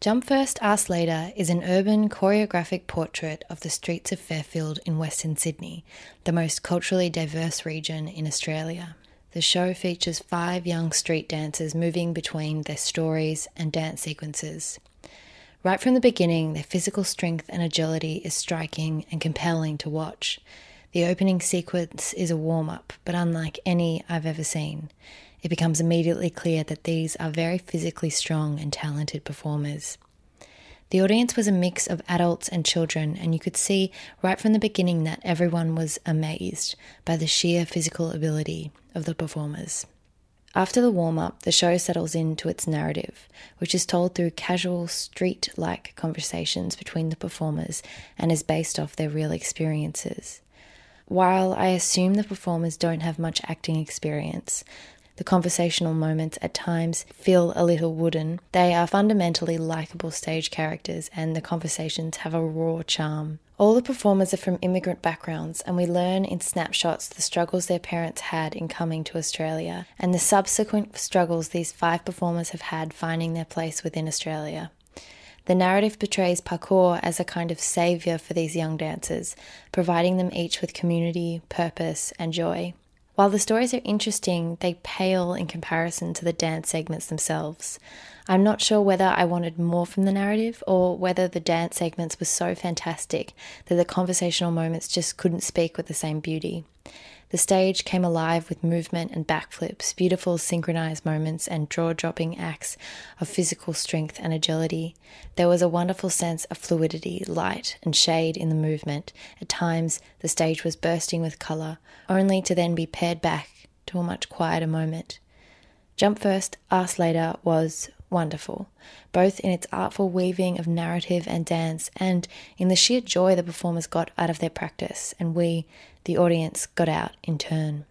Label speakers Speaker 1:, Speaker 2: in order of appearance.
Speaker 1: Jump First, Ask Later is an urban choreographic portrait of the streets of Fairfield in Western Sydney, the most culturally diverse region in Australia. The show features five young street dancers moving between their stories and dance sequences. Right from the beginning, their physical strength and agility is striking and compelling to watch. The opening sequence is a warm up, but unlike any I've ever seen it becomes immediately clear that these are very physically strong and talented performers. The audience was a mix of adults and children, and you could see right from the beginning that everyone was amazed by the sheer physical ability of the performers. After the warm up, the show settles into its narrative, which is told through casual, street like conversations between the performers and is based off their real experiences. While I assume the performers don't have much acting experience, the conversational moments at times feel a little wooden. They are fundamentally likable stage characters, and the conversations have a raw charm. All the performers are from immigrant backgrounds, and we learn in snapshots the struggles their parents had in coming to Australia and the subsequent struggles these five performers have had finding their place within Australia. The narrative portrays parkour as a kind of saviour for these young dancers, providing them each with community, purpose, and joy. While the stories are interesting, they pale in comparison to the dance segments themselves. I'm not sure whether I wanted more from the narrative or whether the dance segments were so fantastic that the conversational moments just couldn't speak with the same beauty. The stage came alive with movement and backflips, beautiful synchronized moments, and jaw dropping acts of physical strength and agility. There was a wonderful sense of fluidity, light, and shade in the movement. At times, the stage was bursting with colour, only to then be pared back to a much quieter moment. Jump First, Ask Later was wonderful, both in its artful weaving of narrative and dance and in the sheer joy the performers got out of their practice, and we, the audience, got out in turn.